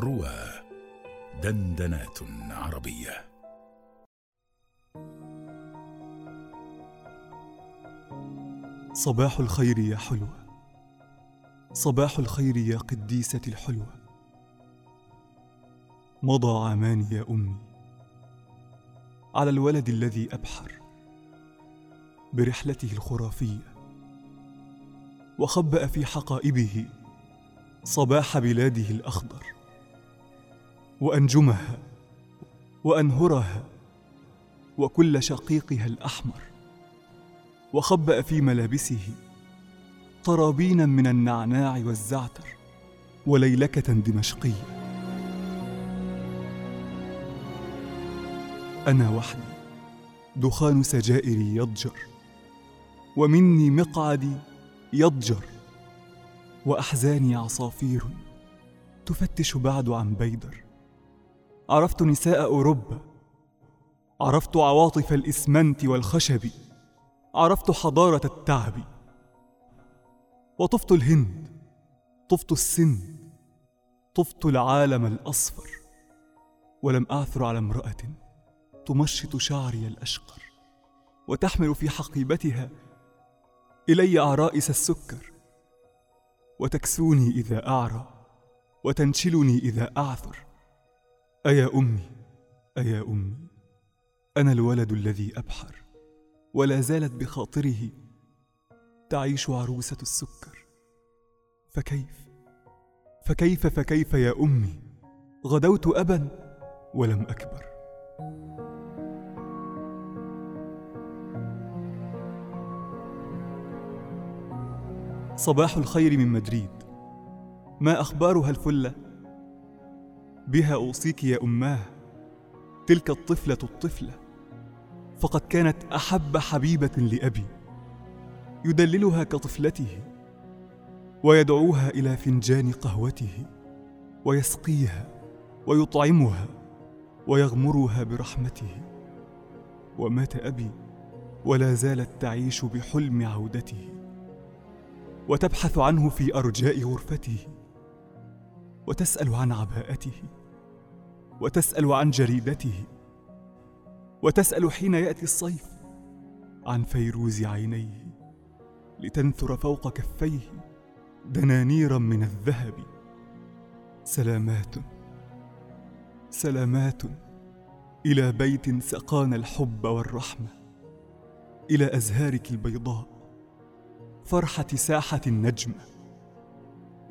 روى دندنات عربية. صباح الخير يا حلوة. صباح الخير يا قديستي الحلوة. مضى عامان يا أمي. على الولد الذي أبحر. برحلته الخرافية. وخبأ في حقائبه صباح بلاده الأخضر. وأنجمها وأنهرها وكل شقيقها الأحمر وخبأ في ملابسه طرابينا من النعناع والزعتر وليلكة دمشقية. أنا وحدي دخان سجائري يضجر ومني مقعدي يضجر وأحزاني عصافير تفتش بعد عن بيدر. عرفت نساء أوروبا. عرفت عواطف الإسمنت والخشب. عرفت حضارة التعب. وطفت الهند. طفت السند طفت العالم الأصفر. ولم أعثر على امرأة تمشط شعري الأشقر. وتحمل في حقيبتها إلي عرائس السكر. وتكسوني إذا أعرى. وتنشلني إذا أعثر. أيا أمي أيا أمي أنا الولد الذي أبحر ولا زالت بخاطره تعيش عروسة السكر. فكيف؟ فكيف فكيف يا أمي؟ غدوت أبا ولم أكبر. صباح الخير من مدريد. ما أخبارها الفلة؟ بها أوصيك يا أماه تلك الطفلة الطفلة فقد كانت أحب حبيبة لأبي يدللها كطفلته ويدعوها إلى فنجان قهوته ويسقيها ويطعمها ويغمرها برحمته. ومات أبي ولا زالت تعيش بحلم عودته وتبحث عنه في أرجاء غرفته وتسأل عن عباءته. وتسأل عن جريدته. وتسأل حين يأتي الصيف عن فيروز عينيه لتنثر فوق كفيه دنانيرا من الذهب. سلامات سلامات. إلى بيت سقانا الحب والرحمة. إلى أزهارك البيضاء. فرحة ساحة النجمة.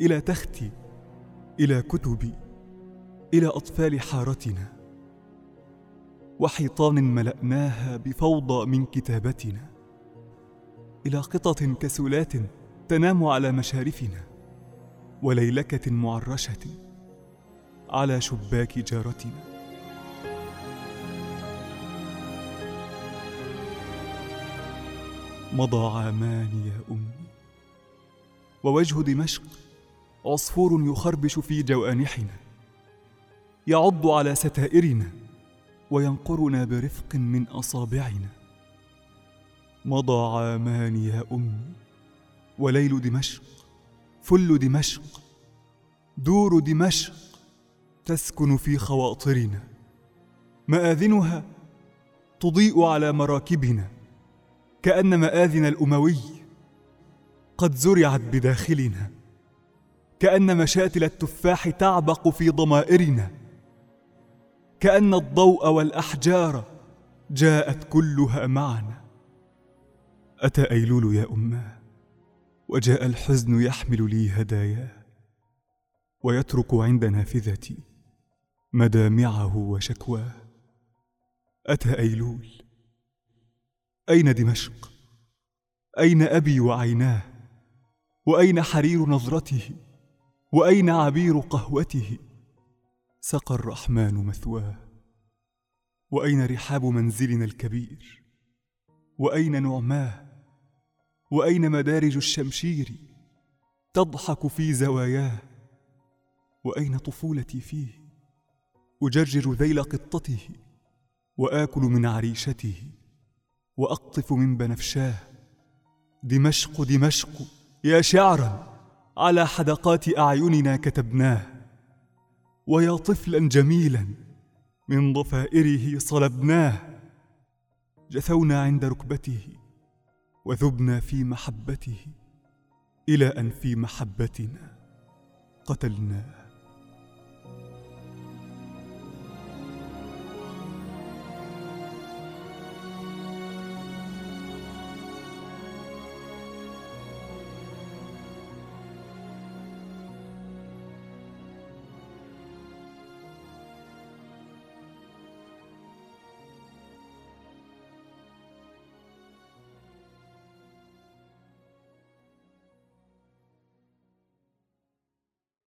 إلى تختي إلى كتبي. إلى أطفال حارتنا وحيطان ملأناها بفوضى من كتابتنا إلى قطط كسلات تنام على مشارفنا وليلكة معرشة على شباك جارتنا. مضى عامان يا أمي ووجه دمشق عصفور يخربش في جوانحنا. يعض على ستائرنا وينقرنا برفق من أصابعنا. مضى عامان يا أمي وليل دمشق فل دمشق دور دمشق تسكن في خواطرنا. مآذنها تضيء على مراكبنا كأن مآذن الأموي قد زرعت بداخلنا كأن مشاتل التفاح تعبق في ضمائرنا. كأن الضوء والأحجار جاءت كلها معنا. أتى أيلول يا اماه وجاء الحزن يحمل لي هداياه ويترك عند نافذتي مدامعه وشكواه. أتى أيلول أين دمشق؟ أين أبي وعيناه؟ وأين حرير نظرته؟ وأين عبير قهوته؟ سقى الرحمن مثواه. وأين رحاب منزلنا الكبير؟ وأين نعماه؟ وأين مدارج الشمشير؟ تضحك في زواياه. وأين طفولتي فيه؟ أجرجر ذيل قطته. وآكل من عريشته. وأقطف من بنفشاه. دمشق دمشق يا شعرا على حدقات أعيننا كتبناه. ويا طفلا جميلا من ضفائره صلبناه جثونا عند ركبته وذبنا في محبته إلى أن في محبتنا قتلناه.